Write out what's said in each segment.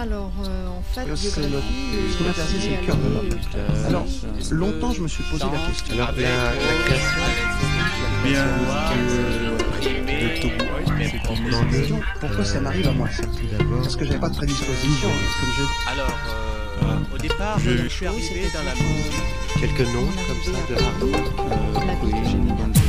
Alors, euh, en fait, Euh, c'est euh, c'est le j'ai cœur de l'homme. euh, Alors, longtemps, je me suis posé la question. Alors, la, la création Bien, de Togo, c'était La question, pourquoi ça m'arrive à moi ça d'abord Parce que j'avais pas de prédisposition, comme je Alors, euh, au départ, Je- suis arrivé dans la musique. quelques noms comme ça de hard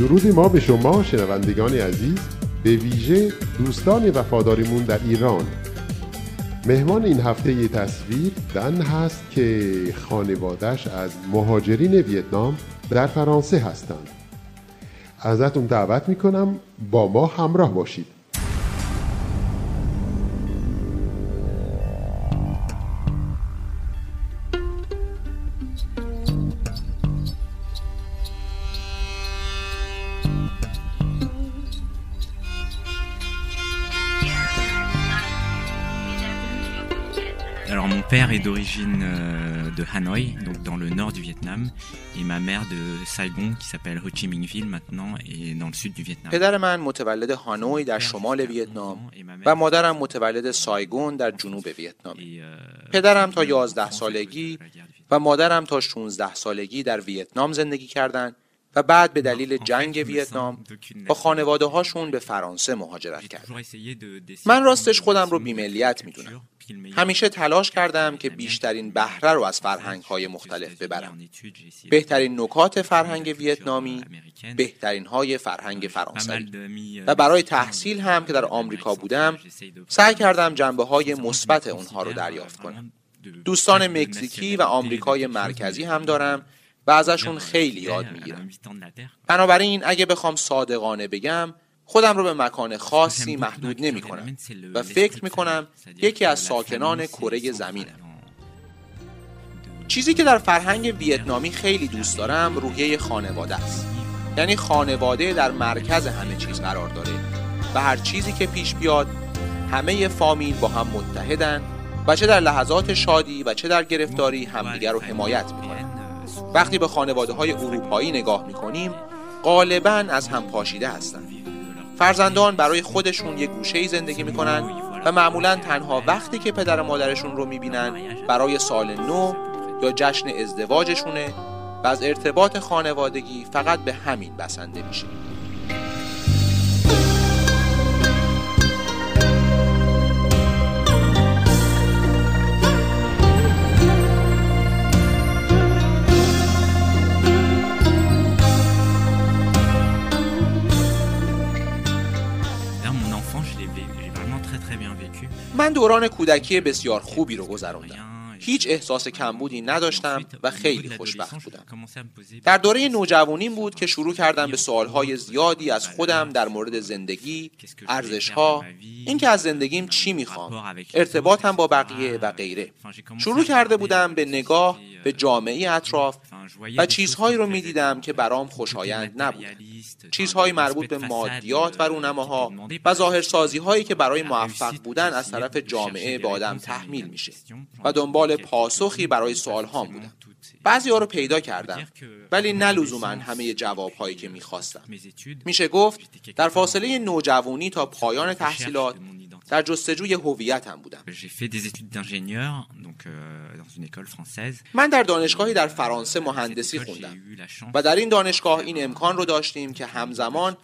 درود ما به شما شنوندگان عزیز به ویژه دوستان وفاداریمون در ایران. مهمان این هفته یه تصویر دن هست که خانوادش از مهاجرین ویتنام در فرانسه هستند. ازتون دعوت می‌کنم با ما همراه باشید. Père est d'origine euh, de Hanoï, donc dans le nord du Vietnam, et ma mère de Saigon, qui s'appelle Ho Chi Minh Ville maintenant, et dans le sud du Vietnam. پدر من متولد هانوی در شمال ویتنام و مادرم متولد سایگون در جنوب ویتنام. Euh, پدرم تا 11 سالگی و مادرم تا 16 سالگی در ویتنام زندگی کردند و بعد به دلیل جنگ ویتنام با خانواده هاشون به فرانسه مهاجرت کردند. من راستش خودم رو بیملیت می‌دونم. همیشه تلاش کردم که بیشترین بهره رو از فرهنگ های مختلف ببرم. بهترین نکات فرهنگ ویتنامی، بهترین های فرهنگ فرانسوی. و برای تحصیل هم که در آمریکا بودم، سعی کردم جنبه های مثبت اونها رو دریافت کنم. دوستان مکزیکی و آمریکای مرکزی هم دارم و ازشون خیلی یاد می‌گیرم. بنابراین اگه بخوام صادقانه بگم خودم رو به مکان خاصی محدود نمی کنم و فکر می کنم یکی از ساکنان کره زمینم. چیزی که در فرهنگ ویتنامی خیلی دوست دارم روحیه خانواده است. یعنی خانواده در مرکز همه چیز قرار داره و هر چیزی که پیش بیاد همه فامیل با هم متحدن و چه در لحظات شادی و چه در گرفتاری همدیگر رو حمایت می‌کنن. وقتی به خانواده های اروپایی نگاه می‌کنیم غالبا از هم پاشیده هستند. فرزندان برای خودشون یک گوشه زندگی می‌کنن و معمولا تنها وقتی که پدر و مادرشون رو می‌بینن برای سال نو یا جشن ازدواجشونه و از ارتباط خانوادگی فقط به همین بسنده میشه من دوران کودکی بسیار خوبی رو گذروندم هیچ احساس کمبودی نداشتم و خیلی خوشبخت بودم در دوره نوجوانیم بود که شروع کردم به سوالهای زیادی از خودم در مورد زندگی، ارزشها، اینکه از زندگیم چی می‌خوام، ارتباطم با بقیه و غیره. شروع کرده بودم به نگاه به جامعه اطراف و چیزهایی رو می‌دیدم که برام خوشایند نبود. چیزهایی مربوط به مادیات و رونماها و ظاهرسازی هایی که برای موفق بودن از طرف جامعه به آدم تحمیل میشه و دنبال پاسخی برای سوال هام بودم. بعضی ها رو پیدا کردم ولی نه لزوما همه جواب هایی که می‌خواستم. میشه گفت در فاصله نوجوانی تا پایان تحصیلات در جستجوی هویتم بودم. Euh. من در دانشگاهی در فرانسه مهندسی خوندم. و در این دانشگاه این امکان رو داشتیم که همزمان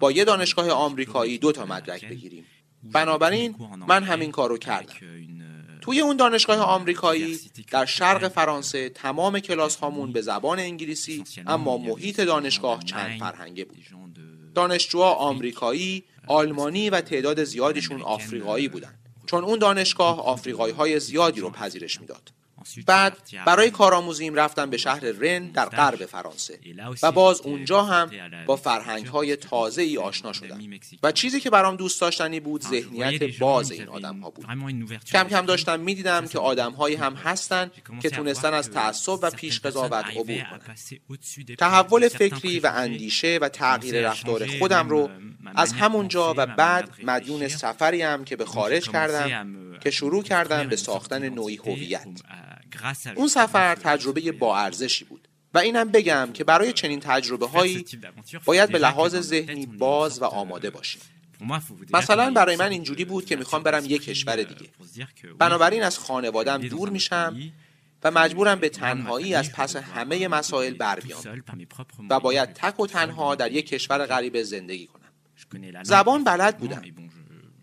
با یه دانشگاه آمریکایی دو تا مدرک بگیریم. بنابراین من همین کار رو کردم. توی اون دانشگاه آمریکایی در شرق فرانسه تمام کلاس هامون به زبان انگلیسی اما محیط دانشگاه چند فرهنگه بود. دانشجوها آمریکایی، آلمانی و تعداد زیادیشون آفریقایی بودن. چون اون دانشگاه آفریقایی های زیادی رو پذیرش می‌داد. بعد برای کارآموزیم رفتم به شهر رن در غرب فرانسه. و باز اونجا هم با فرهنگ های تازه ای آشنا شدم و چیزی که برام دوست داشتنی بود ذهنیت باز این آدم ها بود. کم کم داشتم می‌دیدم که آدم هایی هم هستن که تونستن از تعصب و پیش قضاوت عبور کنن. تحول فکری و اندیشه و تغییر رفتار خودم رو از همونجا و بعد مدیون سفری هم که به خارج کردم که شروع کردم به ساختن نوعی هویت. اون سفر تجربه با ارزشی بود. و اینم بگم که برای چنین تجربه هایی باید به لحاظ ذهنی باز و آماده باشیم. مثلا برای من اینجوری بود که می‌خوام برم یک کشور دیگه. بنابراین از خانوادم دور میشم و مجبورم به تنهایی از پس همه مسائل بر بیام و باید تک و تنها در یک کشور غریب زندگی کنم. زبان بلد بودم.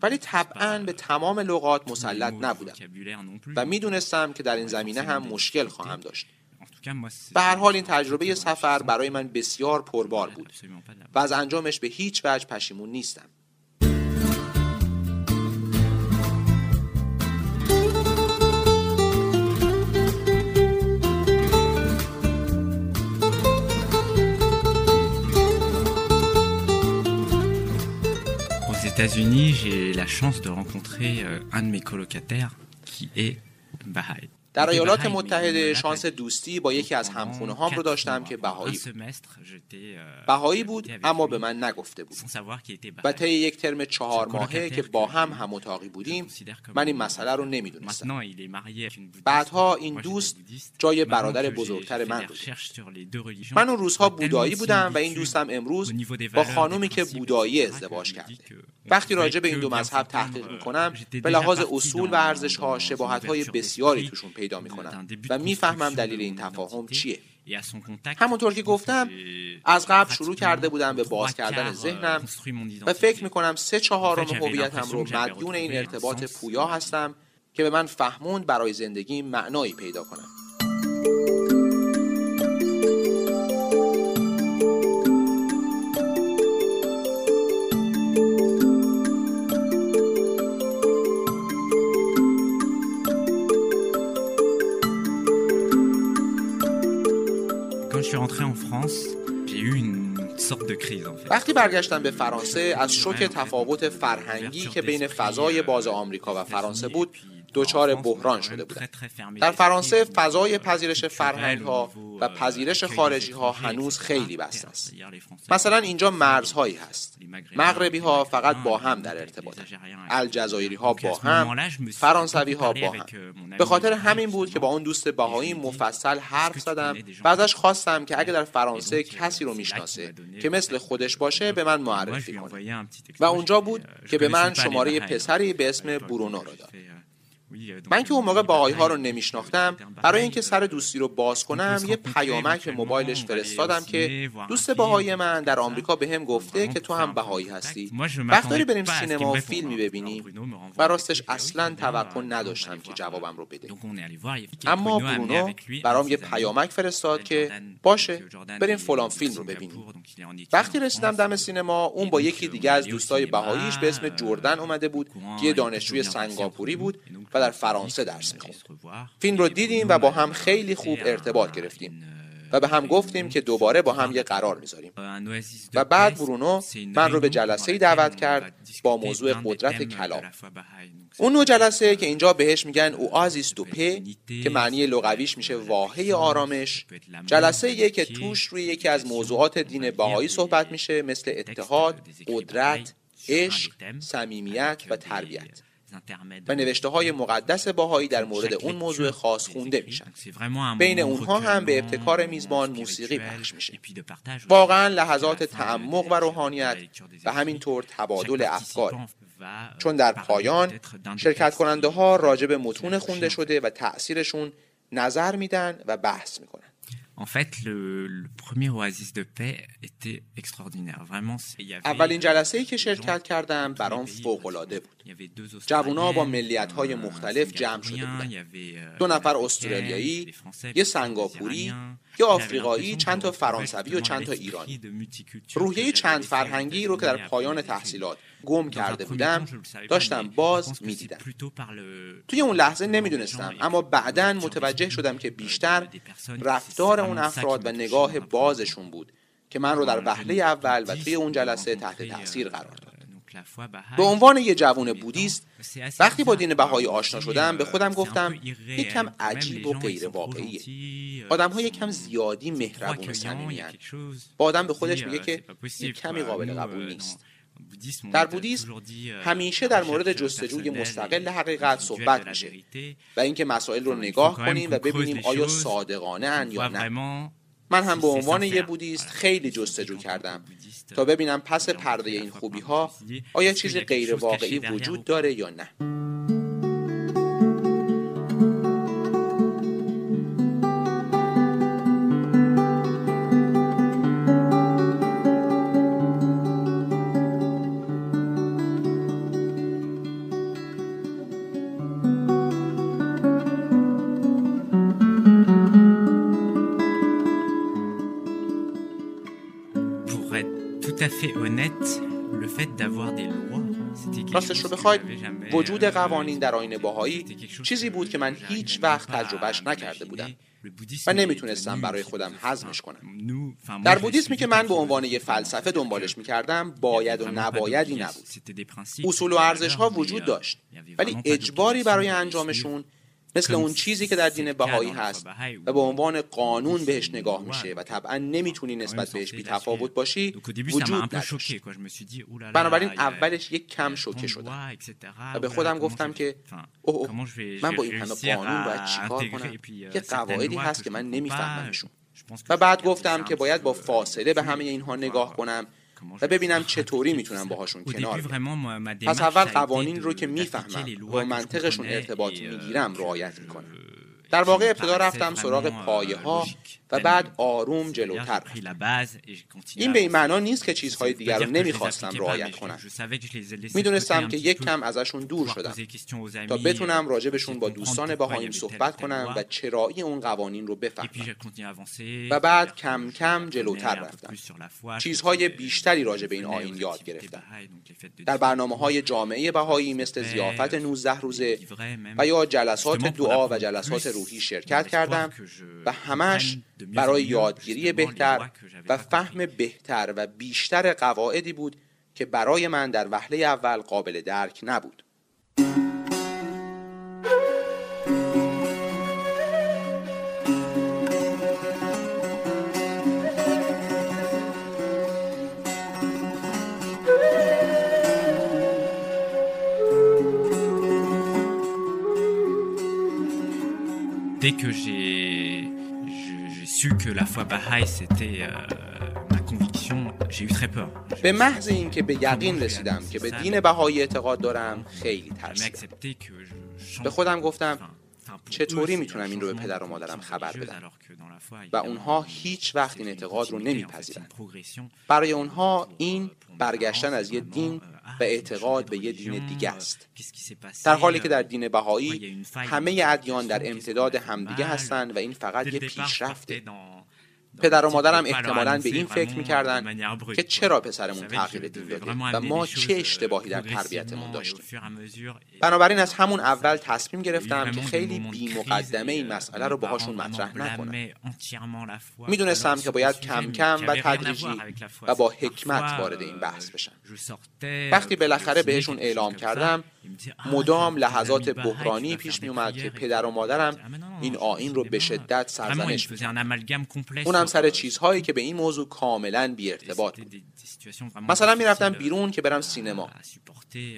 ولی طبعا به تمام لغات مسلط نبودم. و می‌دونستم که در این زمینه هم مشکل خواهم داشت. به هر حال این تجربه سفر برای من بسیار پربار بود. و از انجامش به هیچ وجه پشیمون نیستم. États-Unis, j'ai la chance de rencontrer euh, un de mes colocataires qui est Baha'i. در ایالات متحده شانس دوستی با یکی از همخونه هام رو داشتم که بهایی بهایی بود اما به من نگفته بود. و طی یک ترم چهار ماهه که با هم هم اتاقی بودیم من این مسئله رو نمی‌دونستم. بعدها این دوست جای برادر بزرگتر من بود. من اون روزها بودایی بودم و این دوستم امروز با خانومی که بودایی ازدواج کرده. وقتی راجع به این دو مذهب تحقیق می‌کنم به لحاظ اصول و ارزش ها شباهت های بسیاری توشون پیدا می‌کنم. و می‌فهمم دلیل این تفاهم چیه. همونطور که گفتم از قبل شروع کرده بودم به باز کردن ذهنم و فکر می‌کنم سه چهارم هویتم رو مدیون این ارتباط پویا هستم که به من فهموند برای زندگی معنایی پیدا کنم. وقتی برگشتم به فرانسه از شوک تفاوت فرهنگی که بین فضای باز آمریکا و فرانسه بود دچار بحران شده بودند در فرانسه فضای پذیرش فرهنگ ها و پذیرش خارجی ها هنوز خیلی بسته است. مثلا اینجا مرزهایی هست. مغربی ها فقط با هم در ارتباط الجزایری ها با هم فرانسوی ها با هم. به خاطر همین بود که با اون دوست بهایی مفصل حرف زدم و ازش خواستم که اگه در فرانسه کسی رو می‌شناسه که مثل خودش باشه به من معرفی کنه. و اونجا بود که به من شماره پسری به اسم برونو رو داد من که اون موقع باهایی ها رو نمیشناختم برای اینکه سر دوستی رو باز کنم یه پیامک به موبایلش فرستادم که دوست باهایی من در آمریکا به هم گفته که تو هم بهایی هستی. وقت داری بریم سینما و فیلمی ببینیم و راستش اصلا توقع نداشتم که جوابم رو بده. اما برونو برام یه پیامک فرستاد که باشه بریم فلان فیلم رو ببینیم. وقتی رسیدم دم سینما اون با یکی دیگه از دوستای بهاییش به اسم جردن اومده بود که یه دانشجوی سنگاپوری بود. و در فرانسه درس می‌خوند. فیلم رو دیدیم و با هم خیلی خوب ارتباط گرفتیم. و به هم گفتیم که دوباره با هم یه قرار می‌ذاریم. و بعد برونو من رو به جلسه دعوت کرد با موضوع قدرت کلام اون نوع جلسه که اینجا بهش میگن او آزیس دوپه که معنی لغویش میشه واهه آرامش. جلسه یه که توش روی یکی از موضوعات دین بهایی صحبت میشه مثل اتحاد، قدرت، عشق، صمیمیت و تربیت. و نوشته های مقدس باهایی در مورد اون موضوع خاص خونده میشن. بین اونها هم به ابتکار میزبان موسیقی پخش میشه. واقعا لحظات تعمق و روحانیت و همینطور تبادل افکار. چون در پایان شرکت کننده ها راجع به متون خونده شده و تأثیرشون نظر میدن و بحث می‌کنن. En fait, le, le, premier oasis de paix était extraordinaire. Vraiment, il y avait اولین جلسه ای که شرکت کردم برام فوق العاده بود. جوونا با ملیت های مختلف جمع شده بودند. دو نفر استرالیایی، یه سنگاپوری، یه آفریقایی، چند تا فرانسوی و چند تا ایرانی. روحیه چند فرهنگی رو که در پایان تحصیلات گم کرده بودم. داشتم باز می‌دیدم. توی اون لحظه نمی‌دونستم اما بعدا متوجه شدم که بیشتر رفتار اون افراد و نگاه بازشون بود که من رو در وهله اول و توی اون جلسه تحت تاثیر قرار داد. به عنوان یه جوون بودیست وقتی با دین بهایی آشنا شدم به خودم گفتم یکم عجیب و غیر واقعیه. آدم ها یکم زیادی مهربون و با آدم به خودش میگه که یک کمی قابل قبول نیست. در بودیسم همیشه در مورد جستجوی مستقل حقیقت صحبت میشه و اینکه مسائل رو نگاه کنیم و ببینیم آیا صادقانه ان یا نه من هم به عنوان یه بودیست خیلی جستجو کردم تا ببینم پس پرده این خوبی ها آیا چیزی غیر واقعی وجود داره یا نه راستش رو بخواید وجود قوانین در آین باهایی چیزی بود که من هیچ وقت تجربهش نکرده بودم. و نمی‌تونستم برای خودم حزمش کنم. در بودیسمی که من به عنوان یه فلسفه دنبالش می‌کردم باید و نبایدی نبود. اصول و ارزش ها وجود داشت. ولی اجباری برای انجامشون مثل اون چیزی که در دین بهایی هست و به عنوان قانون بهش نگاه میشه و طبعا نمی‌تونی نسبت بهش بی تفاوت باشی وجود نداشت. بنابراین اولش یک کم شوکه شدم و به خودم گفتم که اوه من با این همه قانون باید چیکار کنم؟ یه قواعدی هست که من نمیفهممشون. و بعد گفتم که باید با فاصله به همه اینها نگاه کنم. و ببینم چطوری می‌تونم باهاشون کنار پس اول قوانین رو که می‌فهمم و منطقشون ارتباط می‌گیرم رعایت می‌کنم. در واقع ابتدا رفتم سراغ پایه ها و بعد آروم جلوتر این به این معنا نیست که چیزهای دیگر رو نمی‌خواستم رعایت کنم می‌دونستم که یک کم ازشون دور شدم. تا بتونم راجبشون با دوستان بهاییم صحبت کنم و چرایی اون قوانین رو بفهمم. و بعد کم کم جلوتر رفتم. چیزهای بیشتری راجب این آین یاد گرفتم. در برنامه های جامعه بهایی مثل زیافت 19 روزه و یا جلسات دعا و جلسات روحی شرکت کردم و همش برای یادگیری بهتر و فهم بهتر و بیشتر قواعدی بود که برای من در وهله اول قابل درک نبود. Su que la foi Baha'i c'était euh, ma conviction, j'ai eu très peur. به محض اینکه به یقین رسیدم که به دین بهایی اعتقاد دارم خیلی ترسیدم. به خودم گفتم چطوری می‌تونم این رو به پدر و مادرم خبر بدم و اونها هیچ وقت این اعتقاد رو نمیپذیرند برای اونها این برگشتن از یه دین و اعتقاد به یه دین دیگه است. در حالی که در دین بهایی همه ادیان در امتداد همدیگه هستند و این فقط یه پیشرفته. پدر و مادرم احتمالا به این فکر می‌کردن که چرا پسرمون تغییر دین داده و ما چه اشتباهی در تربیتمون داشتیم؟ بنابراین از همون اول تصمیم گرفتم که خیلی بی مقدمه این مسئله رو باهاشون مطرح نکنم. می‌دونستم که باید کم کم و تدریجی و با حکمت وارد این بحث بشم. وقتی بالاخره بهشون اعلام کردم مدام لحظات بحرانی پیش می اومد که پدر و مادرم این آین رو به شدت سرزنش اونم سر چیزهایی که به این موضوع کاملا بی ارتباط بود مثلا می‌رفتم بیرون که برم سینما.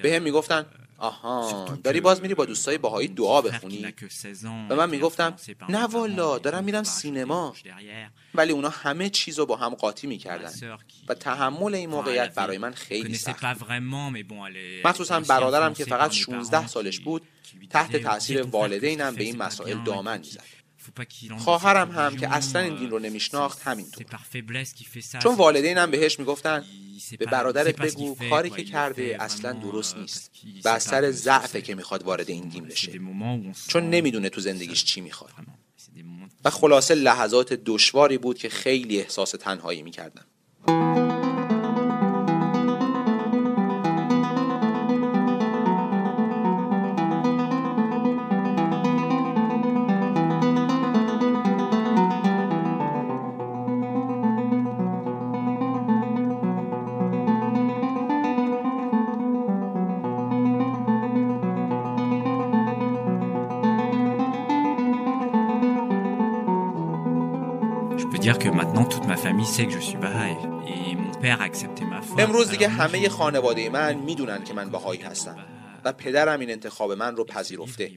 به هم می‌گفتن آها داری باز میری با دوستای باهایی دعا بخونی. و من می‌گفتم نه والا دارم میرم سینما. ولی اونا همه چیز رو با هم قاطی می‌کردن. و تحمل این موقعیت برای من خیلی سخت مخصوصا برادرم که فقط 16 سالش بود تحت تاثیر والدینم به این مسائل دامن می‌زد خواهرم هم که اصلا این دین رو نمیشناخت همینطور. چون والدینم بهش می‌گفتن به برادرت بگو کاری که کرده اصلا درست نیست. و از سر ضعفه که می‌خواد وارد این دین بشه. چون نمی‌دونه تو زندگیش چی می‌خواد. و خلاصه لحظات دشواری بود که خیلی احساس تنهایی می‌کردم. Veux dire que maintenant toute ma famille sait que je suis Baha'i. Et mon père a accepté ma foi. امروز دیگه همه خانواده من می‌دونن که من بهایی هستم و پدرم این انتخاب من رو پذیرفته.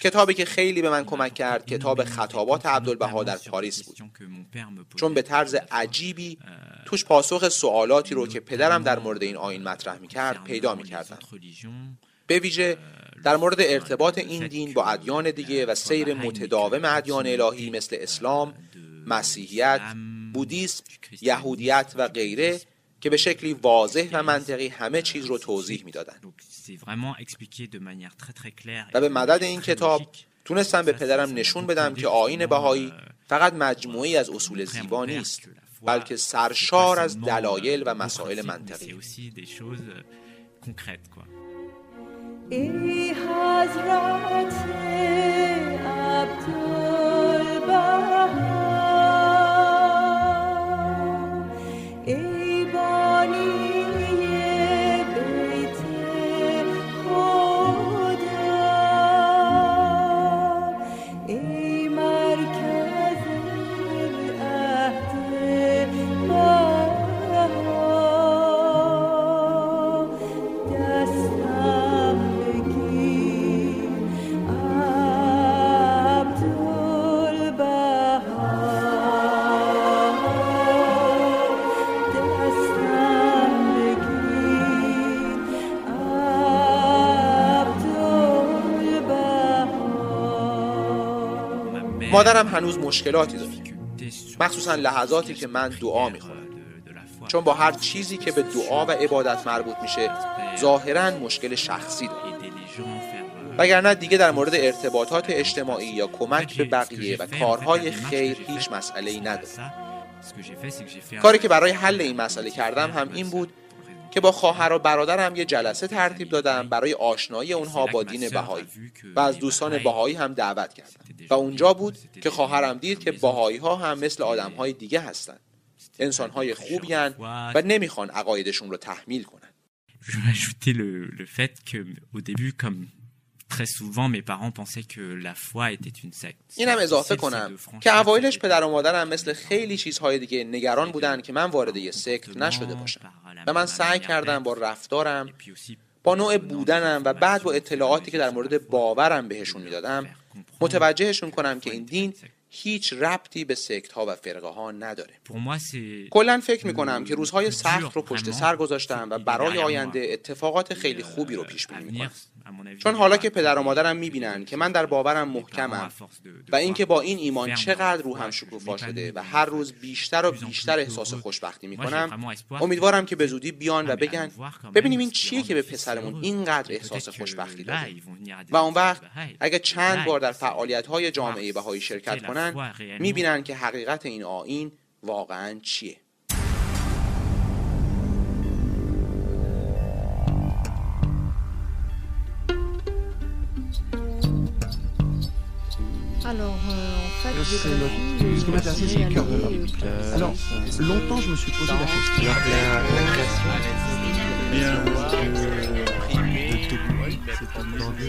کتابی که خیلی به من کمک کرد کتاب خطابات عبدالبها در پاریس بود. چون به طرز عجیبی توش پاسخ سوالاتی رو که پدرم در مورد این آین مطرح می کرد پیدا می کردم به ویژه در مورد ارتباط این دین با ادیان دیگه و سیر متداوم ادیان الهی مثل اسلام، مسیحیت، بودیسم، یهودیت و غیره که به شکلی واضح و منطقی همه چیز رو توضیح می‌دادند. و به مدد این کتاب تونستم به پدرم نشون بدم که آین بهایی فقط مجموعی از اصول زیبا نیست بلکه سرشار از دلایل و مسائل منطقی. ای حضرت مادرم هنوز مشکلاتی داره. مخصوصا لحظاتی که من دعا می‌خونم. چون با هر چیزی که به دعا و عبادت مربوط میشه ظاهرا مشکل شخصی داره. وگرنه دیگه در مورد ارتباطات اجتماعی یا کمک به بقیه و کارهای خیر هیچ مسئله ای نداره. کاری که برای حل این مسئله کردم هم این بود که با خواهر و برادرم یه جلسه ترتیب دادم برای آشنایی اونها با دین بهایی. و از دوستان بهایی هم دعوت کردم و اونجا بود که خواهرم دید که بهایی ها هم مثل آدم های دیگه هستن. انسان های خوبی و نمی‌خوان عقایدشون رو تحمیل کنن. Très souvent mes parents pensaient que la foi était une secte. اینم اضافه کنم که اوایلش پدر و مادرم مثل خیلی چیزهای دیگه نگران بودن که من وارد یه سکت نشده باشم و من سعی کردم با رفتارم با نوع بودنم و بعد با اطلاعاتی که در مورد باورم بهشون می‌دادم متوجهشون کنم که این دین هیچ ربطی به سکت ها و فرقه ها نداره کلا فکر می کنم که روزهای سخت رو پشت سر گذاشتم و برای آینده اتفاقات خیلی خوبی رو پیش بینی می‌کنم چون حالا که پدر و مادرم می‌بینن که من در باورم محکمم و اینکه با این ایمان چقدر روحم شکوفا شده و هر روز بیشتر و بیشتر احساس خوشبختی می‌کنم. امیدوارم که به زودی بیان و بگن ببینیم این چیه که به پسرمون اینقدر احساس خوشبختی داده و اون وقت اگه چند بار در فعالیت های جامعه بهایی شرکت کنن می‌بینن که حقیقت این آین واقعا چیه. Alors, euh, en fait, ce qui m'intéressait, c'est le cœur de l'homme. Alors, longtemps, je me suis posé la question.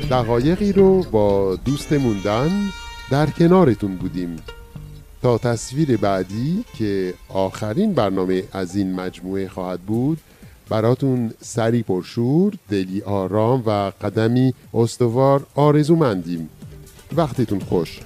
دقایقی رو با دوست موندن در کنارتون بودیم تا تصویر بعدی که آخرین برنامه از این مجموعه خواهد بود براتون سری پرشور، دلی آرام و قدمی استوار آرزو مندیم وقتتون خوش.